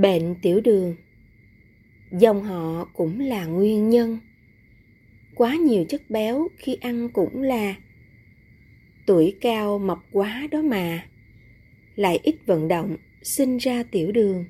bệnh tiểu đường. Dòng họ cũng là nguyên nhân. Quá nhiều chất béo khi ăn cũng là tuổi cao mập quá đó mà. Lại ít vận động, sinh ra tiểu đường.